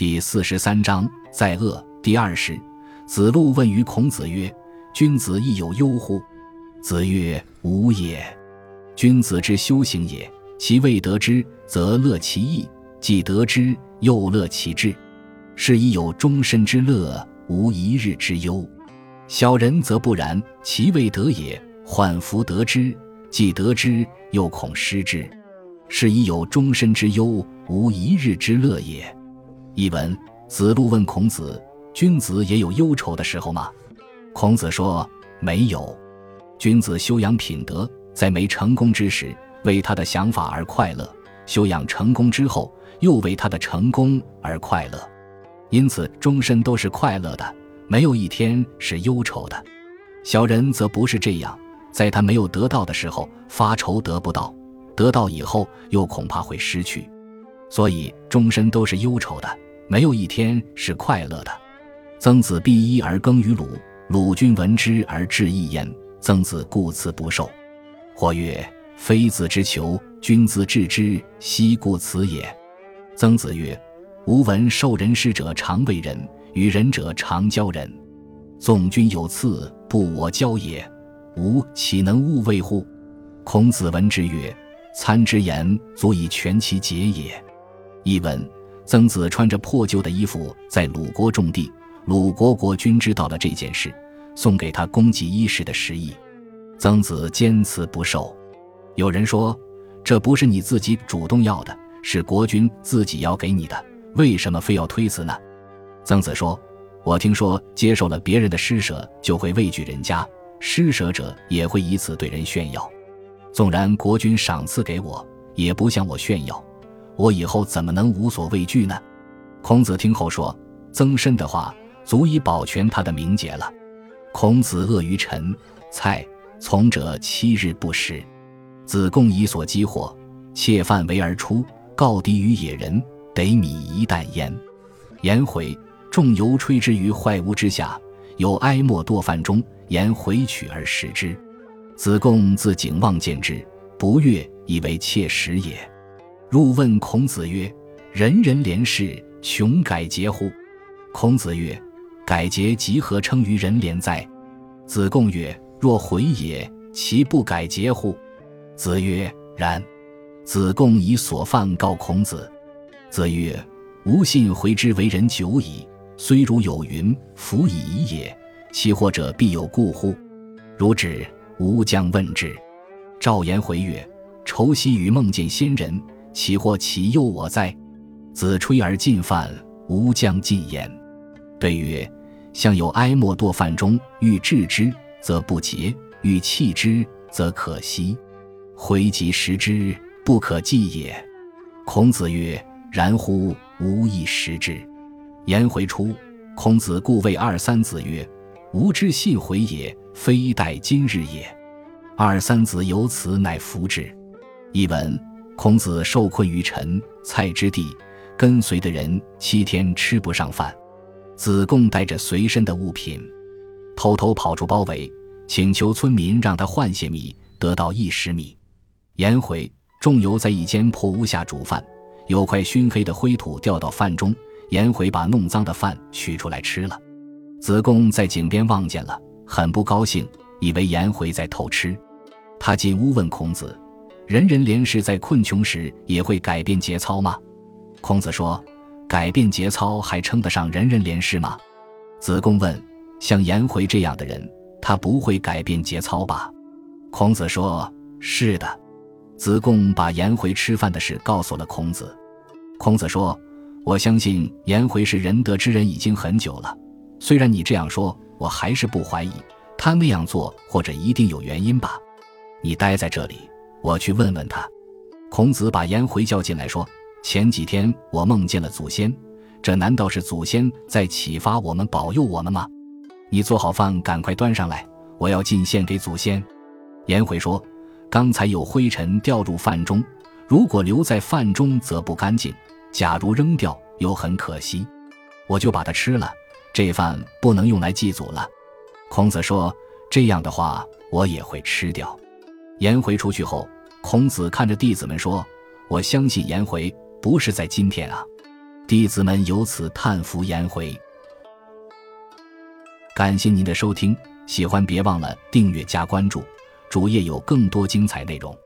第四十三章在恶。第二十，子路问于孔子曰：“君子亦有忧乎？”子曰：“无也。君子之修行也，其未得之，则乐其意；既得之，又乐其志。是以有终身之乐，无一日之忧。小人则不然，其未得也，患弗得之；既得之，又恐失之。是以有终身之忧，无一日之乐也。”译文：子路问孔子。君子也有忧愁的时候吗？孔子说：“没有。君子修养品德，在没成功之时，为他的想法而快乐；修养成功之后，又为他的成功而快乐。因此，终身都是快乐的，没有一天是忧愁的。小人则不是这样，在他没有得到的时候发愁得不到，得到以后又恐怕会失去，所以终身都是忧愁的，没有一天是快乐的。”曾子必衣而耕于鲁，鲁君闻之而至义焉。曾子故辞不受。或曰：“非子之求，君子治之，奚故辞也？”曾子曰：“吾闻受人师者常为人，与人者常交人。纵君有赐，不我交也，吾岂能勿为乎？”孔子闻之曰：“参之言，足以全其节也。”译文：曾子穿着破旧的衣服在鲁国种地。鲁国国君知道了这件事，送给他供给衣食的食邑，曾子坚持不受。有人说，这不是你自己主动要的，是国君自己要给你的，为什么非要推辞呢？曾子说：“我听说，接受了别人的施舍，就会畏惧人家；施舍者也会以此对人炫耀。纵然国君赏赐给我，也不向我炫耀，我以后怎么能无所畏惧呢？”孔子听后说：“曾参的话。”足以保全他的名节了。孔子恶于臣蔡，从者七日不食。子贡以所击火，窃犯围而出，告敌于野人，得米一担焉。颜回众游吹之于坏屋之下，有哀莫堕饭中，颜回取而食之。子贡自景望见之，不悦，以为窃食也。入问孔子曰：“人人廉士，穷改节乎？”孔子曰。改节即何称于人廉哉？子贡曰：“若回也，其不改节乎？”子曰：“然。”子贡以所犯告孔子。子曰：“吾信回之为人久矣，虽如有云，弗以已也。其或者必有故乎？如止，吾将问之。”赵颜回曰：“愁夕与梦见仙人，其或其诱我哉？”子吹而进饭，吾将进焉。对曰。向有哀莫堕饭中，欲治之则不洁，欲弃之则可惜。回即食之，不可忌也。孔子曰：“然乎？吾亦食之。”颜回出，孔子故谓二三子曰：“吾之信回也，非待今日也。”二三子由此乃服之。译文：孔子受困于陈蔡之地，跟随的人七天吃不上饭。子贡带着随身的物品，偷偷跑出包围，请求村民让他换些米，得到一石米。颜回众游在一间破屋下煮饭，有块熏黑的灰土掉到饭中，颜回把弄脏的饭取出来吃了。子贡在井边望见了，很不高兴，以为颜回在偷吃。他进屋问孔子：“人人廉士在困穷时也会改变节操吗？”孔子说。改变节操还称得上人人廉士吗？子贡问：“像颜回这样的人，他不会改变节操吧？”孔子说：“是的。”子贡把颜回吃饭的事告诉了孔子。孔子说：“我相信颜回是仁德之人已经很久了。虽然你这样说，我还是不怀疑他那样做或者一定有原因吧。你待在这里，我去问问他。”孔子把颜回叫进来，说。前几天我梦见了祖先，这难道是祖先在启发我们、保佑我们吗？你做好饭，赶快端上来，我要进献给祖先。颜回说：“刚才有灰尘掉入饭中，如果留在饭中则不干净；假如扔掉又很可惜，我就把它吃了。这饭不能用来祭祖了。”孔子说：“这样的话，我也会吃掉。”颜回出去后，孔子看着弟子们说：“我相信颜回。”不是在今天啊，弟子们由此叹服颜回。感谢您的收听，喜欢别忘了订阅加关注，主页有更多精彩内容。